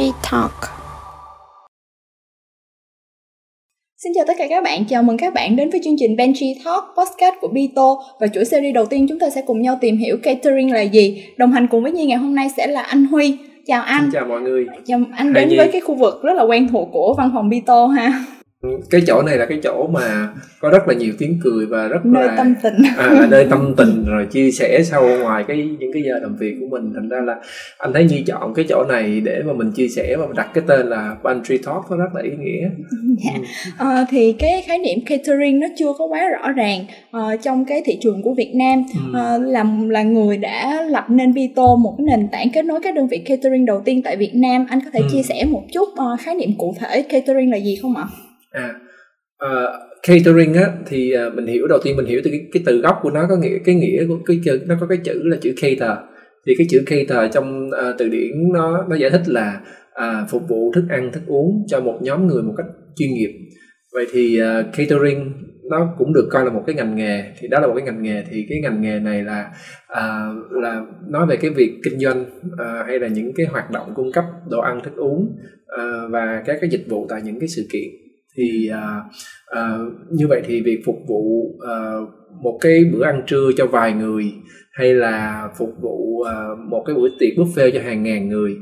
Pantry Talk. Xin chào tất cả các bạn, chào mừng các bạn đến với chương trình Pantry Talk podcast của Bito và chuỗi series đầu tiên chúng ta sẽ cùng nhau tìm hiểu catering là gì. Đồng hành cùng với Nhi ngày hôm nay sẽ là anh Huy. Chào anh. Xin chào mọi người. Chào anh đến với cái khu vực rất là quen thuộc của văn phòng Bito ha cái chỗ này là cái chỗ mà có rất là nhiều tiếng cười và rất nơi là tâm tình à, nơi tâm tình rồi chia sẻ sau ngoài cái những cái giờ làm việc của mình thành ra là anh thấy như chọn cái chỗ này để mà mình chia sẻ và đặt cái tên là pantry talk nó rất là ý nghĩa dạ. ừ. à, thì cái khái niệm catering nó chưa có quá rõ ràng uh, trong cái thị trường của Việt Nam ừ. uh, là là người đã lập nên Vito một cái nền tảng kết nối các đơn vị catering đầu tiên tại Việt Nam anh có thể ừ. chia sẻ một chút uh, khái niệm cụ thể catering là gì không ạ? À uh, catering á thì uh, mình hiểu đầu tiên mình hiểu từ cái, cái từ gốc của nó có nghĩa cái nghĩa của cái chữ nó có cái chữ là chữ cater. Thì cái chữ cater trong uh, từ điển nó nó giải thích là uh, phục vụ thức ăn thức uống cho một nhóm người một cách chuyên nghiệp. Vậy thì uh, catering nó cũng được coi là một cái ngành nghề. Thì đó là một cái ngành nghề. Thì cái ngành nghề này là à, là nói về cái việc kinh doanh à, hay là những cái hoạt động cung cấp đồ ăn thức uống à, và các cái dịch vụ tại những cái sự kiện thì à, à, như vậy thì việc phục vụ à, một cái bữa ăn trưa cho vài người hay là phục vụ à, một cái buổi tiệc buffet cho hàng ngàn người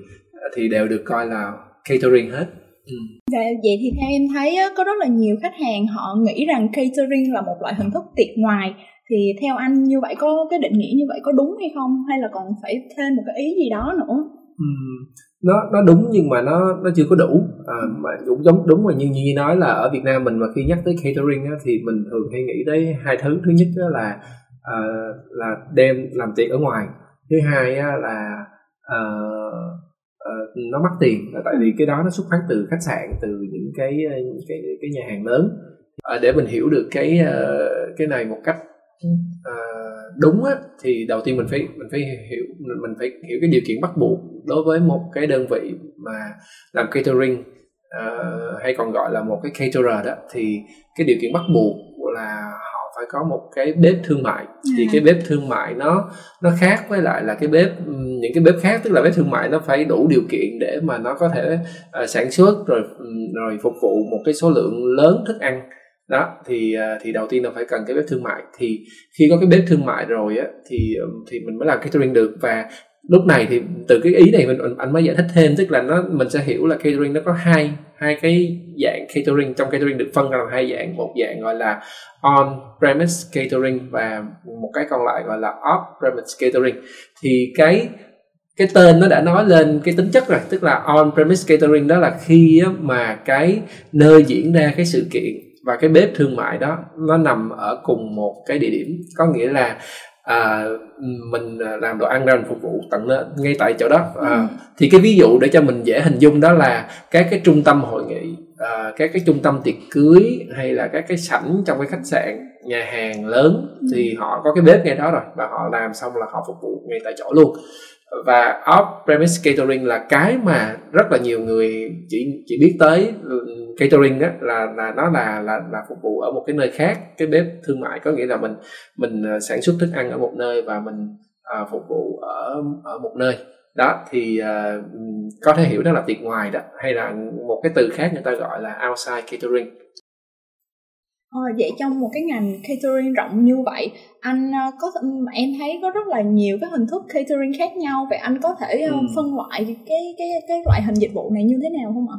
thì đều được coi là catering hết. Ừ. Dạ, vậy thì theo em thấy á, có rất là nhiều khách hàng họ nghĩ rằng catering là một loại hình thức tiệc ngoài. Thì theo anh như vậy có cái định nghĩa như vậy có đúng hay không? Hay là còn phải thêm một cái ý gì đó nữa nó nó đúng nhưng mà nó nó chưa có đủ. À, mà cũng giống đúng mà như như nói là ở Việt Nam mình mà khi nhắc tới catering á, thì mình thường hay nghĩ tới hai thứ. Thứ nhất là à, là đem làm tiệc ở ngoài. Thứ hai á, là à, à, nó mắc tiền. Là tại vì cái đó nó xuất phát từ khách sạn từ những cái cái cái nhà hàng lớn. À, để mình hiểu được cái cái này một cách à, đúng á thì đầu tiên mình phải mình phải hiểu mình phải hiểu cái điều kiện bắt buộc đối với một cái đơn vị mà làm catering uh, hay còn gọi là một cái caterer đó thì cái điều kiện bắt buộc là họ phải có một cái bếp thương mại thì à. cái bếp thương mại nó nó khác với lại là cái bếp những cái bếp khác tức là bếp thương mại nó phải đủ điều kiện để mà nó có thể uh, sản xuất rồi rồi phục vụ một cái số lượng lớn thức ăn đó, thì à, thì đầu tiên là phải cần cái bếp thương mại. Thì khi có cái bếp thương mại rồi á, thì thì mình mới làm catering được. Và lúc này thì từ cái ý này mình, anh mới giải thích thêm, tức là nó, mình sẽ hiểu là catering nó có hai hai cái dạng catering. Trong catering được phân ra làm hai dạng. Một dạng gọi là on premise catering và một cái còn lại gọi là off premise catering. Thì cái cái tên nó đã nói lên cái tính chất rồi, tức là on premise catering đó là khi mà cái nơi diễn ra cái sự kiện và cái bếp thương mại đó nó nằm ở cùng một cái địa điểm có nghĩa là à, mình làm đồ ăn ra mình phục vụ tận ngay tại chỗ đó à, ừ. thì cái ví dụ để cho mình dễ hình dung đó là các cái trung tâm hội nghị à, các cái trung tâm tiệc cưới hay là các cái sảnh trong cái khách sạn nhà hàng lớn ừ. thì họ có cái bếp ngay đó rồi và họ làm xong là họ phục vụ ngay tại chỗ luôn và off premise catering là cái mà rất là nhiều người chỉ chỉ biết tới catering đó là là nó là là là phục vụ ở một cái nơi khác cái bếp thương mại có nghĩa là mình mình ờ, sản xuất thức ăn ở một nơi và mình uh, phục vụ ở ở một nơi đó thì uh, có thể hiểu đó là tiệc ngoài đó hay là một cái từ khác người ta gọi là outside catering Ờ, vậy trong một cái ngành catering rộng như vậy anh có em thấy có rất là nhiều cái hình thức catering khác nhau vậy anh có thể ừ. phân loại cái cái cái loại hình dịch vụ này như thế nào không ạ?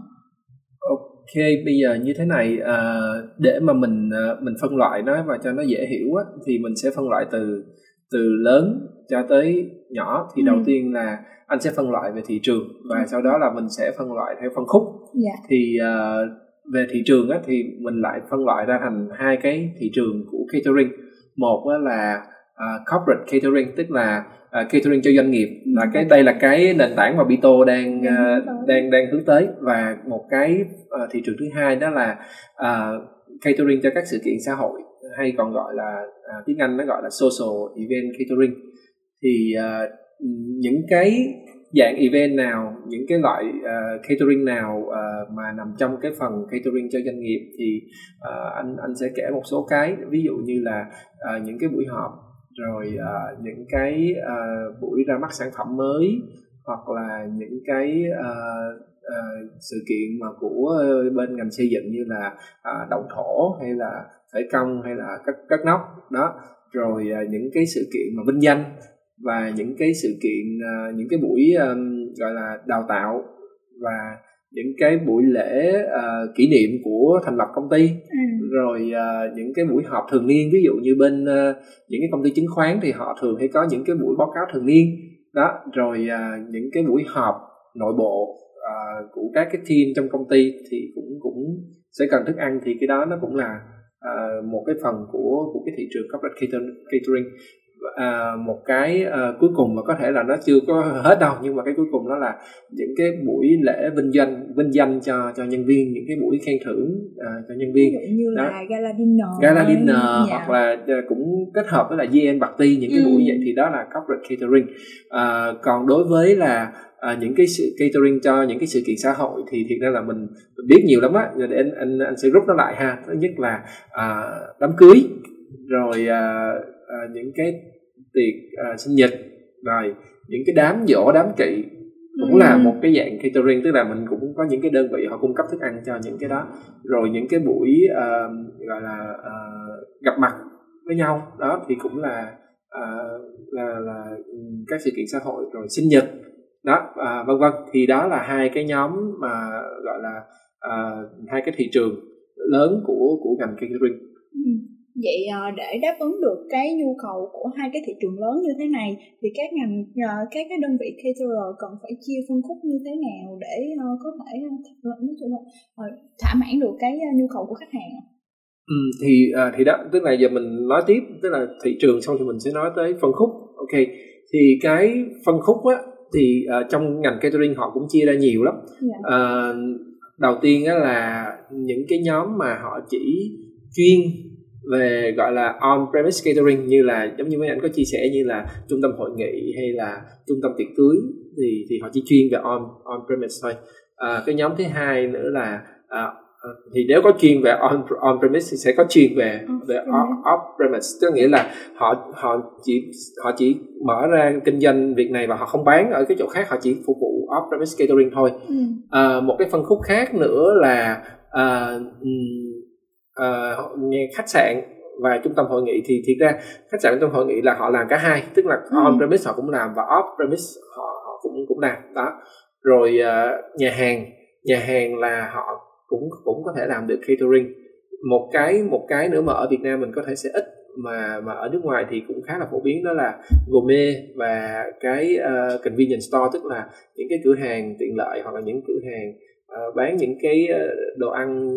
Ok bây giờ như thế này uh, để mà mình uh, mình phân loại nó và cho nó dễ hiểu á, thì mình sẽ phân loại từ từ lớn cho tới nhỏ thì ừ. đầu tiên là anh sẽ phân loại về thị trường và ừ. sau đó là mình sẽ phân loại theo phân khúc. Dạ. thì uh, về thị trường á, thì mình lại phân loại ra thành hai cái thị trường của catering một á, là uh, corporate catering tức là uh, catering cho doanh nghiệp. Là cái đây là cái nền tảng mà Bito đang uh, đang đang hướng tới. Và một cái uh, thị trường thứ hai đó là uh, catering cho các sự kiện xã hội hay còn gọi là uh, tiếng Anh nó gọi là social event catering. Thì uh, những cái dạng event nào những cái loại uh, catering nào uh, mà nằm trong cái phần catering cho doanh nghiệp thì uh, anh anh sẽ kể một số cái. Ví dụ như là uh, những cái buổi họp rồi uh, những cái uh, buổi ra mắt sản phẩm mới hoặc là những cái uh, uh, sự kiện mà của bên ngành xây dựng như là uh, động thổ hay là khởi công hay là cất cất nóc đó. Rồi uh, những cái sự kiện mà vinh danh và những cái sự kiện uh, những cái buổi um, gọi là đào tạo và những cái buổi lễ uh, kỷ niệm của thành lập công ty. Ừ. rồi uh, những cái buổi họp thường niên ví dụ như bên uh, những cái công ty chứng khoán thì họ thường hay có những cái buổi báo cáo thường niên. Đó rồi uh, những cái buổi họp nội bộ uh, của các cái team trong công ty thì cũng cũng sẽ cần thức ăn. Thì cái đó nó cũng là uh, một cái phần của của cái thị trường corporate catering à, một cái à, cuối cùng mà có thể là nó chưa có hết đâu nhưng mà cái cuối cùng đó là những cái buổi lễ vinh danh vinh danh cho cho nhân viên những cái buổi khen thưởng à, cho nhân viên Ví dụ như đó. là gala dinner gala dinner dạ. hoặc là à, cũng kết hợp với là GN party những cái ừ. buổi vậy thì đó là corporate catering à, còn đối với là à, những cái sự catering cho những cái sự kiện xã hội thì thiệt ra là mình, mình biết nhiều lắm á để anh anh anh sẽ rút nó lại ha thứ nhất là à, đám cưới rồi à, à, những cái tiệc à, sinh nhật rồi những cái đám dỗ đám kỵ cũng ừ. là một cái dạng catering tức là mình cũng có những cái đơn vị họ cung cấp thức ăn cho những cái đó. Rồi những cái buổi uh, gọi là uh, gặp mặt với nhau đó thì cũng là uh, là là các sự kiện xã hội rồi sinh nhật đó uh, vân vân. Thì đó là hai cái nhóm mà gọi là uh, hai cái thị trường lớn của của ngành catering. Ừ vậy ờ, để đáp ứng được cái nhu cầu của hai cái thị trường lớn như thế này thì các ngành ờ, các cái đơn vị caterer cần phải chia phân khúc như thế nào để ờ, có thể nói chung là thỏa mãn được cái nhu cầu của khách hàng Ừ, thì thì đó tức là giờ mình nói tiếp tức là thị trường xong thì mình sẽ nói tới phân khúc ok thì cái phân khúc á thì uh, trong ngành catering họ cũng chia ra nhiều lắm yeah. Dạ. uh, đầu tiên á là những cái nhóm mà họ chỉ chuyên về gọi là on premise catering như là giống như mấy anh có chia sẻ như là trung tâm hội nghị hay là trung tâm tiệc cưới thì thì họ chỉ chuyên về on on premise thôi. À, cái nhóm thứ hai nữa là à, à thì nếu có chuyên về on on premise thì sẽ có chuyên về về off, off premise tức nghĩa là họ họ chỉ họ chỉ mở ra kinh doanh việc này và họ không bán ở cái chỗ khác họ chỉ phục vụ off premise catering thôi. Ừ. à, một cái phân khúc khác nữa là à, uh, khách sạn và trung tâm hội nghị thì thiệt ra khách sạn trung tâm hội nghị là họ làm cả hai tức là ừ. on premise họ cũng làm và off premise họ, họ cũng cũng làm. Đó. Rồi uh, nhà hàng nhà hàng là họ cũng cũng có thể làm được catering. Một cái một cái nữa mà ở Việt Nam mình có thể sẽ ít mà mà ở nước ngoài thì cũng khá là phổ biến đó là gourmet và cái uh, convenience store tức là những cái cửa hàng tiện lợi hoặc là những cửa hàng uh, bán những cái ờ, đồ ăn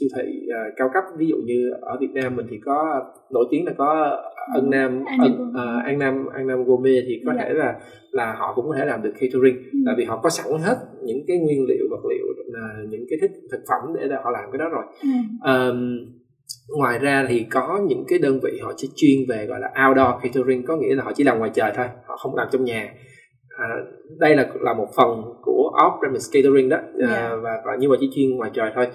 siêu thị uh, cao cấp ví dụ như ở Việt Nam mình thì có nổi tiếng là có ân nam ân, uh, an nam an nam gourmet thì có dạ. thể là là họ cũng có thể làm được catering ừ. tại vì họ có sẵn hết những cái nguyên liệu vật liệu là những cái thức thực phẩm để họ làm cái đó rồi ừ. um, ngoài ra thì có những cái đơn vị họ chỉ chuyên về gọi là outdoor catering có nghĩa là họ chỉ làm ngoài trời thôi họ không làm trong nhà à, đây là là một phần của off premise catering đó à, yeah. Dạ. và, và nhưng mà chỉ chuyên ngoài trời thôi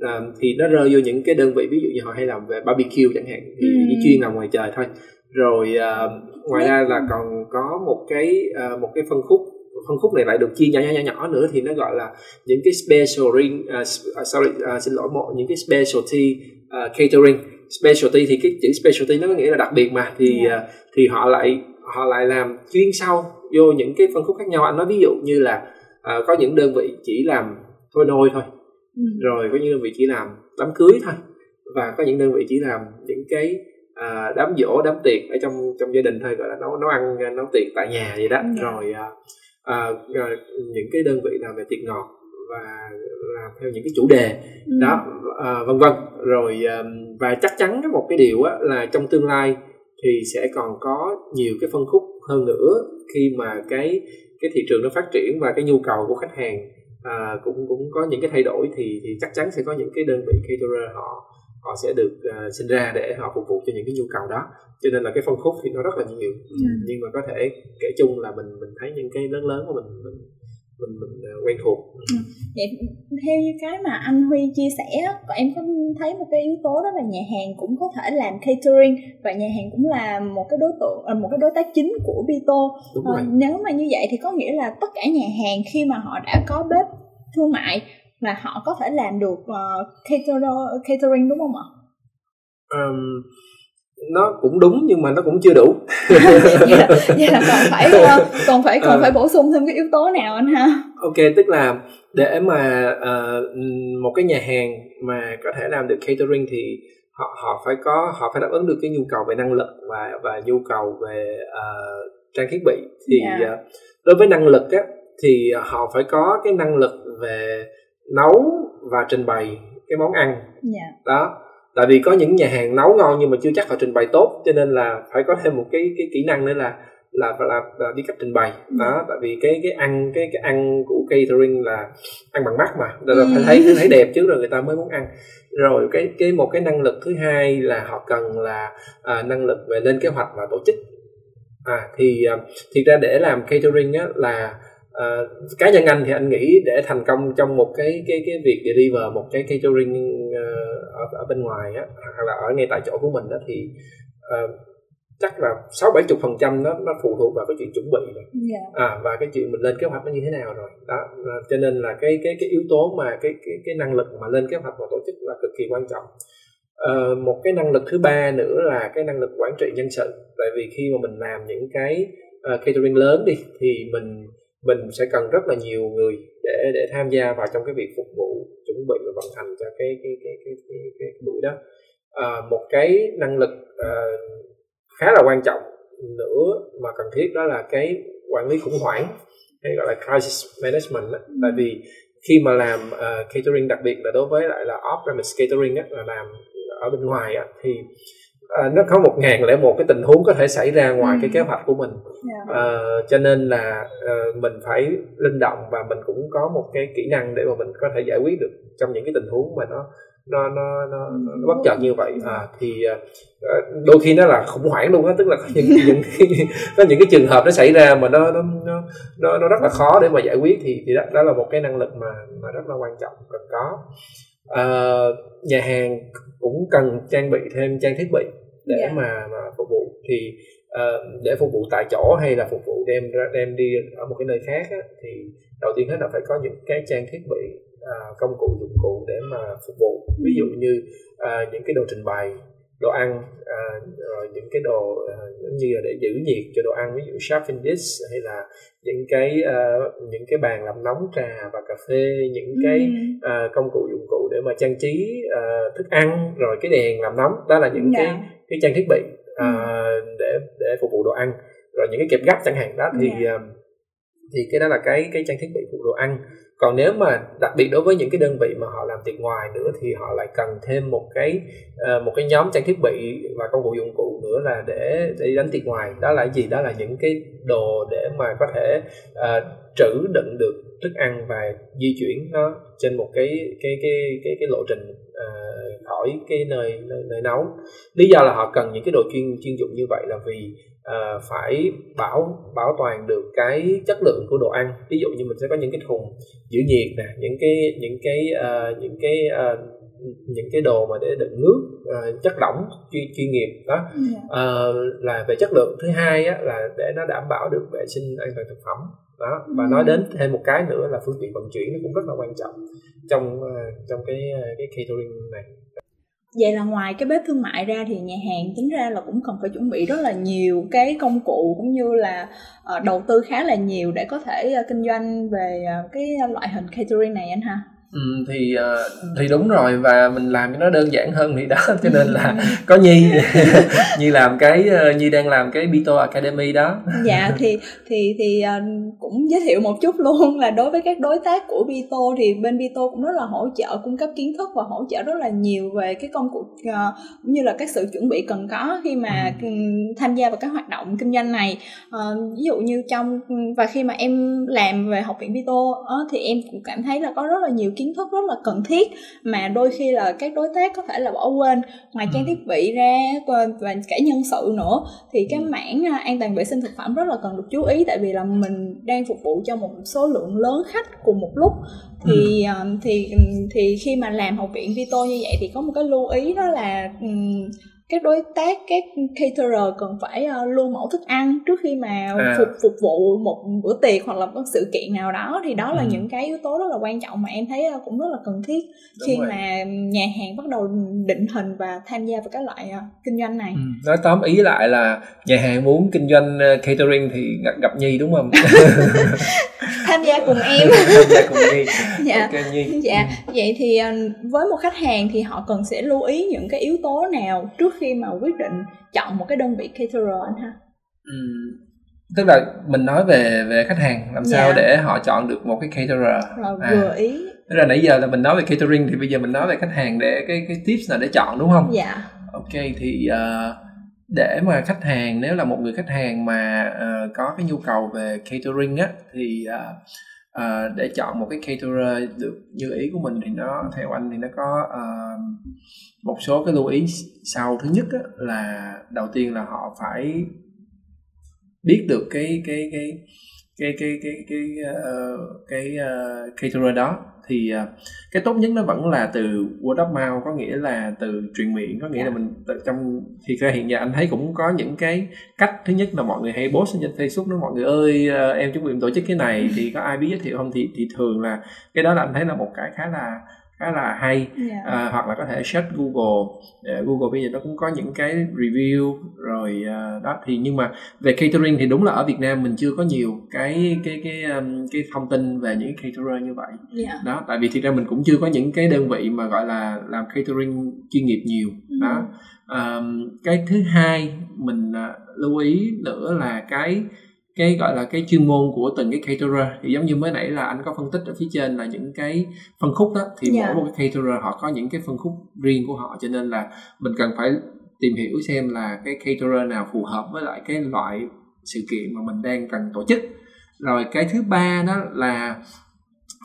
à, thì nó rơi vô những cái đơn vị ví dụ như họ hay làm về barbecue chẳng hạn thì mm. chỉ chuyên làm ngoài trời thôi rồi à, ngoài ra là còn có một cái à, một cái phân khúc phân khúc này lại được chia nhỏ nhỏ nhỏ nhỏ nữa thì nó gọi là những cái special ring uh, sorry uh, xin lỗi một những cái specialty uh, catering specialty thì cái chữ specialty nó có nghĩa là đặc biệt mà thì yeah. uh, thì họ lại họ lại làm chuyên sâu vô những cái phân khúc khác nhau anh nói ví dụ như là uh, có những đơn vị chỉ làm thôi nôi thôi ừ. rồi có những đơn vị chỉ làm đám cưới thôi và có những đơn vị chỉ làm những cái uh, đám dỗ đám tiệc ở trong trong gia đình thôi gọi là nấu nấu ăn nấu tiệc tại nhà vậy đó ừ. rồi uh, rồi những cái đơn vị làm về tiệc ngọt và làm theo những cái chủ đề ừ. đó uh, vân vân rồi uh, và chắc chắn một cái điều á, là trong tương lai thì sẽ còn có nhiều cái phân khúc hơn nữa khi mà cái cái thị trường nó phát triển và cái nhu cầu của khách hàng à, cũng cũng có những cái thay đổi thì thì chắc chắn sẽ có những cái đơn vị caterer họ họ sẽ được uh, sinh ra để họ phục vụ cho những cái nhu cầu đó cho nên là cái phân khúc thì nó rất là nhiều ừ. nhưng mà có thể kể chung là mình mình thấy những cái lớn lớn của mình mình mình mình uh, quen thuộc ừ. vậy theo như cái mà anh Huy chia sẻ em có thấy một cái yếu tố đó là nhà hàng cũng có thể làm catering và nhà hàng cũng là một cái đối tượng ờ, một cái đối tác chính của Bito à, nếu mà như vậy thì có nghĩa là tất cả nhà hàng khi mà họ đã có bếp thương mại là họ có thể làm được uh, catering đúng không ạ? Um, nó cũng đúng nhưng mà nó cũng chưa đủ vậy, là, vậy là còn phải còn phải còn à. phải bổ sung thêm cái yếu tố nào anh ha ok tức là để mà uh, một cái nhà hàng mà có thể làm được catering thì họ họ phải có họ phải đáp ứng được cái nhu cầu về năng lực và và nhu cầu về uh, trang thiết bị thì yeah. Dạ. uh, đối với năng lực á thì họ phải có cái năng lực về nấu và trình bày cái món ăn yeah. Dạ. đó tại vì có những nhà hàng nấu ngon nhưng mà chưa chắc họ trình bày tốt cho nên là phải có thêm một cái cái kỹ năng nữa là là là, là đi cách trình bày. Đó ừ. tại vì cái cái ăn cái cái ăn của catering là ăn bằng mắt mà. Là, là phải thấy thấy đẹp chứ rồi người ta mới muốn ăn. Rồi cái cái một cái năng lực thứ hai là họ cần là à, năng lực về lên kế hoạch và tổ chức. À thì à, thì ra để làm catering á là uh, cá nhân anh thì anh nghĩ để thành công trong một cái cái cái việc deliver một cái catering uh, ở, ở bên ngoài á hoặc là ở ngay tại chỗ của mình đó thì uh, chắc là sáu bảy chục phần trăm nó nó phụ thuộc vào cái chuyện chuẩn bị rồi yeah. Dạ. à và cái chuyện mình lên kế hoạch nó như thế nào rồi đó cho nên là cái cái cái yếu tố mà cái cái cái năng lực mà lên kế hoạch và tổ chức là cực kỳ quan trọng à, một cái năng lực thứ ba nữa là cái năng lực quản trị nhân sự tại vì khi mà mình làm những cái uh, catering lớn đi thì mình mình sẽ cần rất là nhiều người để để tham gia vào trong cái việc phục vụ chuẩn bị và vận hành cho cái cái cái cái cái, cái, cái buổi đó à, một cái năng lực à, khá là quan trọng nữa mà cần thiết đó là cái quản lý khủng hoảng hay gọi là crisis management đó. tại vì khi mà làm uh, catering đặc biệt là đối với lại là off premise catering á, là làm ở bên ngoài á, thì uh, nó có một ngàn lẻ một cái tình huống có thể xảy ra ngoài ừ. cái kế hoạch của mình yeah. uh, cho nên là uh, mình phải linh động và mình cũng có một cái kỹ năng để mà mình có thể giải quyết được trong những cái tình huống mà nó nó nó nó, nó bất chợt như vậy à, thì uh, đôi khi nó là khủng hoảng luôn á tức là có những những cái, có những cái trường hợp nó xảy ra mà nó nó nó nó rất là khó để mà giải quyết thì thì đó, đó là một cái năng lực mà mà rất là quan trọng cần có à, nhà hàng cũng cần trang bị thêm trang thiết bị để yeah. Dạ. mà mà phục vụ thì uh, để phục vụ tại chỗ hay là phục vụ đem ra đem đi ở một cái nơi khác á, thì đầu tiên hết là phải có những cái trang thiết bị uh, công cụ dụng cụ để mà phục vụ ví dụ như uh, những cái đồ trình bày đồ ăn uh, rồi những cái đồ uh, như là để giữ nhiệt cho đồ ăn ví dụ sharpen dish hay là những cái uh, những cái bàn làm nóng trà và cà phê những cái uh, công cụ dụng cụ để mà trang trí uh, thức ăn rồi cái đèn làm nóng đó là những yeah. cái dạ. cái trang thiết bị uh, để để phục vụ đồ ăn rồi những cái kẹp gắp chẳng hạn đó thì yeah. uh, thì cái đó là cái cái trang thiết bị phục vụ đồ ăn còn nếu mà đặc biệt đối với những cái đơn vị mà họ làm tiệc ngoài nữa thì họ lại cần thêm một cái ờ, một cái nhóm trang thiết bị và công cụ dụng cụ nữa là để để đánh tiệc ngoài. Đó là gì? Đó là những cái đồ để mà có thể uh, trữ đựng được thức ăn và di chuyển nó trên một cái cái cái cái cái lộ trình uh, khỏi cái nơi, nơi nơi nấu. Lý do là họ cần những cái đồ chuyên chuyên dụng như vậy là vì uh, phải bảo bảo toàn được cái chất lượng của đồ ăn. Ví dụ như mình sẽ có những cái thùng giữ nhiệt nè những cái những cái uh, những cái uh, những cái đồ mà để đựng nước uh, chất lỏng chuyên chuyên nghiệp đó. Uh, là về chất lượng. Thứ hai á, là để nó đảm bảo được vệ sinh an toàn thực phẩm đó. Và nói đến thêm một cái nữa là phương tiện vận chuyển nó cũng rất là quan trọng trong uh, trong cái cái catering này vậy là ngoài cái bếp thương mại ra thì nhà hàng tính ra là cũng cần phải chuẩn bị rất là nhiều cái công cụ cũng như là ờ, đầu tư khá là nhiều để có thể ờ, kinh doanh về ờ, cái loại hình catering này anh ha? Ừ, thì uh, thì đúng rồi và mình làm cho nó đơn giản hơn thì đó cho nên là có nhi. Nhi làm cái uh, nhi đang làm cái Bito Academy đó. Dạ thì thì thì uh, cũng giới thiệu một chút luôn là đối với các đối tác của Bito thì bên Bito cũng rất là hỗ trợ cung cấp kiến thức và hỗ trợ rất là nhiều về cái công cụ cũng như là các sự chuẩn bị cần có khi mà ừ. tham gia vào các hoạt động kinh doanh này. Ví dụ như trong và khi mà em làm về học viện Bito thì em cũng cảm thấy là có rất là nhiều kiến thức rất là cần thiết mà đôi khi là các đối tác có thể là bỏ quên ngoài trang ừ. thiết bị ra và cả nhân sự nữa thì cái ừ. mảng à, an toàn vệ sinh thực phẩm rất là cần được chú ý tại vì là mình đang phục vụ cho một số lượng lớn khách cùng một lúc thì ừ. À, thì thì khi mà làm học viện Vito như vậy thì có một cái lưu ý đó là các đối tác các caterer cần phải uh, lưu mẫu thức ăn trước khi mà à. phục phục vụ một bữa tiệc hoặc là một sự kiện nào đó thì đó là ừ. những cái yếu tố rất là quan trọng mà em thấy uh, cũng rất là cần thiết Đúng khi rồi. mà nhà hàng bắt đầu định hình và tham gia vào các loại uh, kinh doanh này. Ừ. Nói tóm ý lại là nhà hàng muốn kinh doanh catering thì gặp, gặp Nhi đúng không? tham gia cùng em. tham gia cùng Nhi. dạ. Okay, Nhi. Dạ. Ừ. Vậy thì với một khách hàng thì họ cần sẽ lưu ý những cái yếu tố nào trước khi mà quyết định chọn một cái đơn vị caterer anh ha ừ. tức là mình nói về về khách hàng làm sao dạ. để họ chọn được một cái caterer rồi à. vừa ý tức là nãy giờ là mình nói về catering thì bây giờ mình nói về khách hàng để cái cái tips nào để chọn đúng không dạ ok thì uh, để mà khách hàng nếu là một người khách hàng mà uh, có cái nhu cầu về catering á thì uh, uh, để chọn một cái caterer được như ý của mình thì nó theo anh thì nó có uh, một số cái lưu ý sau thứ nhất á, là đầu tiên là họ phải biết được cái cái cái cái cái cái cái uh, cái uh, caterer đó thì uh, cái tốt nhất nó vẫn là từ word of mouth có nghĩa là từ truyền miệng có nghĩa yeah. là mình trong thì hiện giờ anh thấy cũng có những cái cách. Thứ nhất là mọi người hay post trên facebook nó mọi người ơi uh, em chuẩn bị tổ chức cái này. Thì có ai biết giới thiệu không? Thì thì thường là cái đó là anh thấy là một cái khá là khá là hay yeah. Dạ. à, hoặc là có thể search Google uh, Google bây giờ nó cũng có những cái review rồi uh, đó thì nhưng mà về catering thì đúng là ở Việt Nam mình chưa có nhiều cái cái cái um, cái thông tin về những caterer như vậy yeah. Dạ. đó tại vì thực ra mình cũng chưa có những cái đơn vị mà gọi là làm catering chuyên nghiệp nhiều mm. đó um, cái thứ hai mình uh, lưu ý nữa là cái cái gọi là cái chuyên môn của từng cái caterer thì giống như mới nãy là anh có phân tích ở phía trên là những cái phân khúc đó thì yeah. mỗi dạ. một cái caterer họ có những cái phân khúc riêng của họ cho nên là mình cần phải tìm hiểu xem là cái caterer nào phù hợp với lại cái loại sự kiện mà mình đang cần tổ chức rồi cái thứ ba đó là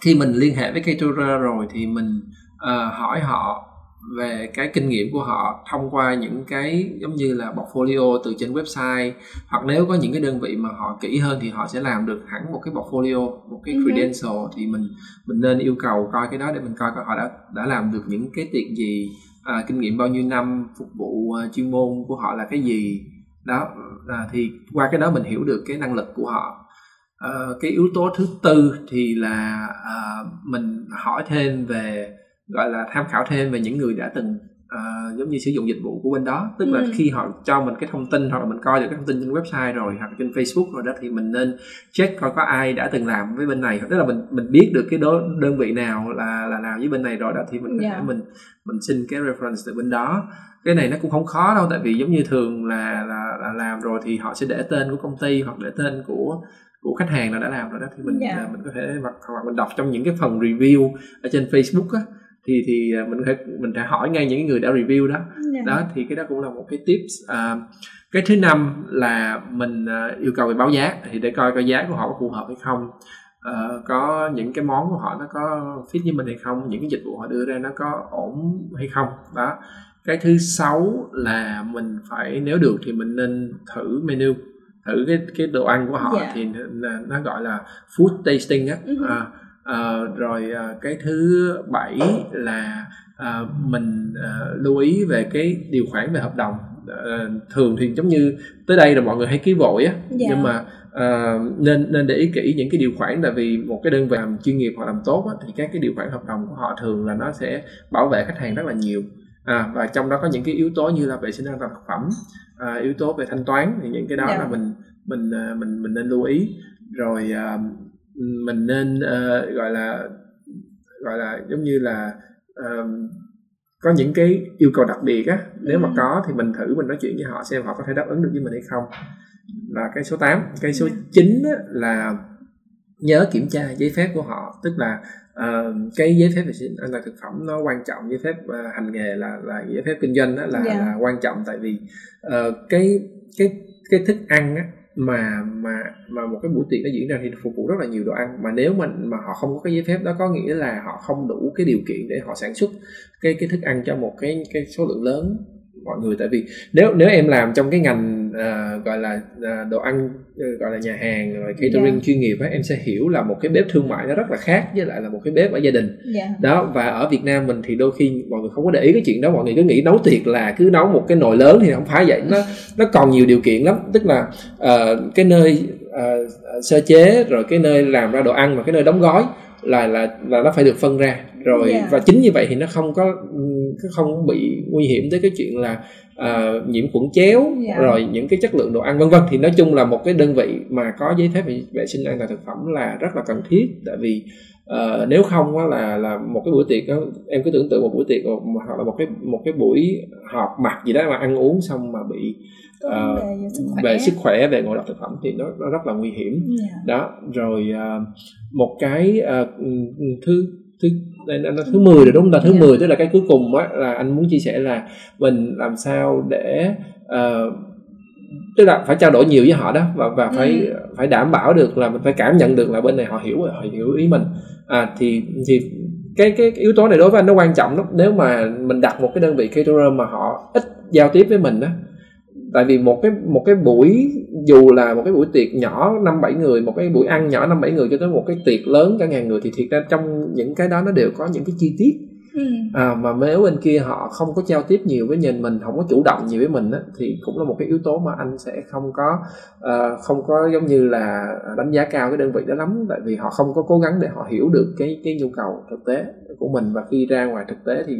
khi mình liên hệ với caterer rồi thì mình uh, hỏi họ về cái kinh nghiệm của họ thông qua những cái giống như là portfolio từ trên website hoặc nếu có những cái đơn vị mà họ kỹ hơn thì họ sẽ làm được hẳn một cái portfolio một cái uh-huh. credential thì mình mình nên yêu cầu coi cái đó để mình coi coi họ đã đã làm được những cái tiệc gì à, kinh nghiệm bao nhiêu năm phục vụ uh, chuyên môn của họ là cái gì đó à, thì qua cái đó mình hiểu được cái năng lực của họ à, cái yếu tố thứ tư thì là à, mình hỏi thêm về gọi là tham khảo thêm về những người đã từng uh, giống như sử dụng dịch vụ của bên đó tức ừ. là khi họ cho mình cái thông tin hoặc là mình coi được cái thông tin trên website rồi hoặc trên facebook rồi đó thì mình nên check coi có ai đã từng làm với bên này tức là mình mình biết được cái đó, đơn vị nào là là làm với bên này rồi đó thì mình yeah. Dạ. mình mình xin cái reference từ bên đó cái này nó cũng không khó đâu tại vì giống như thường là là, là làm rồi thì họ sẽ để tên của công ty hoặc để tên của của khách hàng nào đã làm rồi đó thì mình yeah. Dạ. mình có thể hoặc, hoặc mình đọc trong những cái phần review ở trên Facebook á thì thì à, mình phải mình phải hỏi ngay những người đã review đó yeah. Dạ. đó thì cái đó cũng là một cái tips à, cái thứ năm là mình uh, yêu cầu về báo giá thì để coi coi giá của họ có phù hợp hay không uh, có những cái món của họ nó có fit với mình hay không những cái dịch vụ họ đưa ra nó có ổn hay không đó cái thứ sáu là mình phải nếu được thì mình nên thử menu thử cái cái đồ ăn của họ yeah. Dạ. thì nó gọi là food tasting á uh-huh. à, à, rồi à, cái thứ bảy là à, mình à, lưu ý về cái điều khoản về hợp đồng à, thường thì giống như tới đây là mọi người hay ký vội á dạ. nhưng mà à, nên nên để ý kỹ những cái điều khoản tại vì một cái đơn vị làm chuyên nghiệp hoặc làm tốt á, thì các cái điều khoản hợp đồng của họ thường là nó sẽ bảo vệ khách hàng rất là nhiều à, và trong đó có những cái yếu tố như là vệ sinh an toàn thực phẩm à, yếu tố về thanh toán thì những cái đó dạ. là mình mình mình mình nên lưu ý rồi à, mình nên uh, gọi là gọi là giống như là uh, có những cái yêu cầu đặc biệt á nếu mà ừ. có thì mình thử mình nói chuyện với họ xem họ có thể đáp ứng được với mình hay không là cái số 8 cái số 9 ừ. á, là nhớ kiểm tra giấy phép của họ tức là uh, cái giấy phép vệ sinh an toàn thực phẩm nó quan trọng giấy phép uh, hành nghề là là giấy phép kinh doanh đó là, yeah. Dạ. là quan trọng tại vì uh, cái cái cái thức ăn á mà mà mà một cái buổi tiệc nó diễn ra thì phục vụ rất là nhiều đồ ăn. Mà nếu mà mà họ không có cái giấy phép đó, có nghĩa là họ không đủ cái điều kiện để họ sản xuất cái cái thức ăn cho một cái cái số lượng lớn mọi người. Tại vì nếu nếu em làm trong cái ngành uh, gọi là uh, đồ ăn uh, gọi là nhà hàng rồi catering yeah. Dạ. chuyên nghiệp á em sẽ hiểu là một cái bếp thương mại nó rất là khác với lại là một cái bếp ở gia đình yeah. Dạ. đó và ở Việt Nam mình thì đôi khi mọi người không có để ý cái chuyện đó mọi người cứ nghĩ nấu tiệc là cứ nấu một cái nồi lớn thì không phải vậy nó nó còn nhiều điều kiện lắm tức là uh, cái nơi uh, sơ chế rồi cái nơi làm ra đồ ăn và cái nơi đóng gói là là là nó phải được phân ra rồi yeah. Dạ. và chính như vậy thì nó không có không bị nguy hiểm tới cái chuyện là uh, nhiễm khuẩn chéo yeah. Dạ. rồi những cái chất lượng đồ ăn vân vân thì nói chung là một cái đơn vị mà có giấy phép vệ sinh an toàn thực phẩm là rất là cần thiết tại vì uh, nếu không á là là một cái buổi tiệc đó, em cứ tưởng tượng một buổi tiệc hoặc là một cái một cái buổi họp mặt gì đó mà ăn uống xong mà bị uh, về, sức về sức khỏe về ngộ độc thực phẩm thì nó, nó rất là nguy hiểm yeah. Dạ. đó rồi uh, một cái uh, thứ thứ đây là thứ 10 rồi đúng không ta thứ yeah. Dạ. 10 tức là cái cuối cùng á là anh muốn chia sẻ là mình làm sao để uh, tức là phải trao đổi nhiều với họ đó và và phải ừ. phải đảm bảo được là mình phải cảm nhận được là bên này họ hiểu họ hiểu ý mình à thì thì cái cái yếu tố này đối với anh nó quan trọng lắm nếu mà mình đặt một cái đơn vị caterer mà họ ít giao tiếp với mình á tại vì một cái một cái buổi, dù là một cái buổi tiệc nhỏ năm bảy người, một cái buổi ăn nhỏ năm bảy người cho tới một cái tiệc lớn cả ngàn người thì thiệt ra trong những cái đó nó đều có những cái chi tiết ừ. à, mà nếu bên kia họ không có giao tiếp nhiều với nhìn mình không có chủ động nhiều với mình á, thì cũng là một cái yếu tố mà anh sẽ không có uh, không có giống như là đánh giá cao cái đơn vị đó lắm tại vì họ không có cố gắng để họ hiểu được cái cái nhu cầu thực tế của mình và khi ra ngoài thực tế thì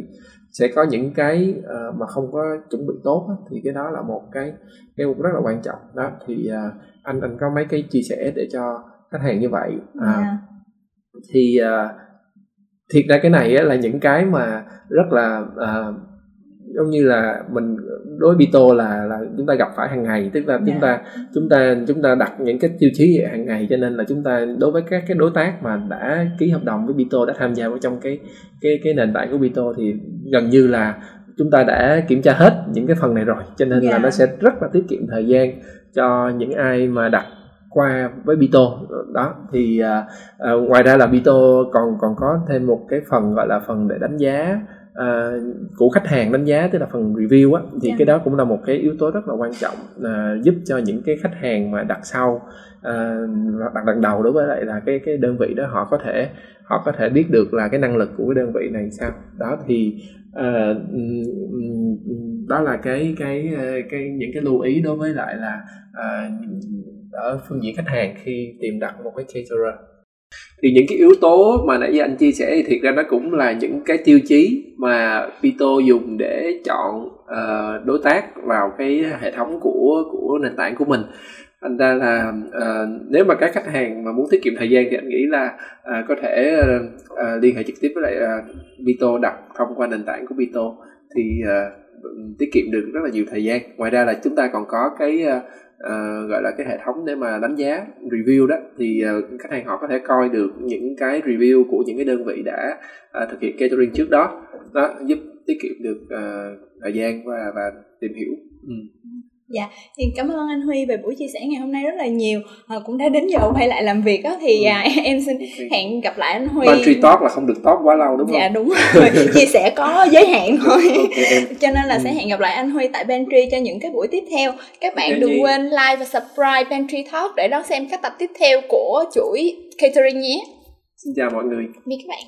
sẽ có những cái uh, mà không có chuẩn bị tốt thì cái đó là một cái cái rất là quan trọng đó thì uh, anh anh có mấy cái chia sẻ để cho khách hàng như vậy à, yeah. Dạ. thì uh, thiệt ra cái này á, là những cái mà rất là uh, giống như là mình đối Bito là là chúng ta gặp phải hàng ngày tức là chúng ta dạ. chúng ta chúng ta đặt những cái tiêu chí hàng ngày cho nên là chúng ta đối với các cái đối tác mà đã ký hợp đồng với Bito đã tham gia vào trong cái cái cái nền tảng của Bito thì gần như là chúng ta đã kiểm tra hết những cái phần này rồi cho nên yeah. là dạ. nó sẽ rất là tiết kiệm thời gian cho những ai mà đặt qua với Bito đó thì uh, uh, ngoài ra là Bito còn còn có thêm một cái phần gọi là phần để đánh giá uh, của khách hàng đánh giá tức là phần review á thì yeah. Dạ. cái đó cũng là một cái yếu tố rất là quan trọng uh, giúp cho những cái khách hàng mà đặt sau uh, đặt lần đầu đối với lại là cái cái đơn vị đó họ có thể họ có thể biết được là cái năng lực của cái đơn vị này sao đó thì uh, đó là cái cái cái những cái lưu ý đối với lại là uh, ở phương diện khách hàng khi tìm đặt một cái caterer. Thì những cái yếu tố mà nãy giờ anh chia sẻ thì thiệt ra nó cũng là những cái tiêu chí mà Pito dùng để chọn uh, đối tác vào cái hệ thống của của nền tảng của mình. Thành ra là uh, nếu mà các khách hàng mà muốn tiết kiệm thời gian thì anh nghĩ là uh, có thể uh, liên hệ trực tiếp với lại uh, đặt thông qua nền tảng của Pito thì uh, tiết kiệm được rất là nhiều thời gian. Ngoài ra là chúng ta còn có cái uh, uh, gọi là cái hệ thống để mà đánh giá review đó thì uh, khách hàng họ có thể coi được những cái review của những cái đơn vị đã uh, thực hiện catering trước đó. Đó giúp tiết kiệm được uh, thời gian và và tìm hiểu. Ừ. ừ. Dạ, thì cảm ơn anh Huy về buổi chia sẻ ngày hôm nay rất là nhiều. À, Cũng đã đến giờ quay lại làm việc đó Thì ừ. à, em xin hẹn gặp lại anh Huy. Pantry Talk là không được talk quá lâu đúng không? Dạ đúng rồi, chia sẻ có giới hạn thôi. Okay, Cho nên là ừ. sẽ hẹn gặp lại anh Huy tại Pantry cho những cái buổi tiếp theo. Các bạn okay, đừng gì? quên like và subscribe Pantry Talk để đón xem các tập tiếp theo của chuỗi catering nhé. Xin chào mọi người. Biết các bạn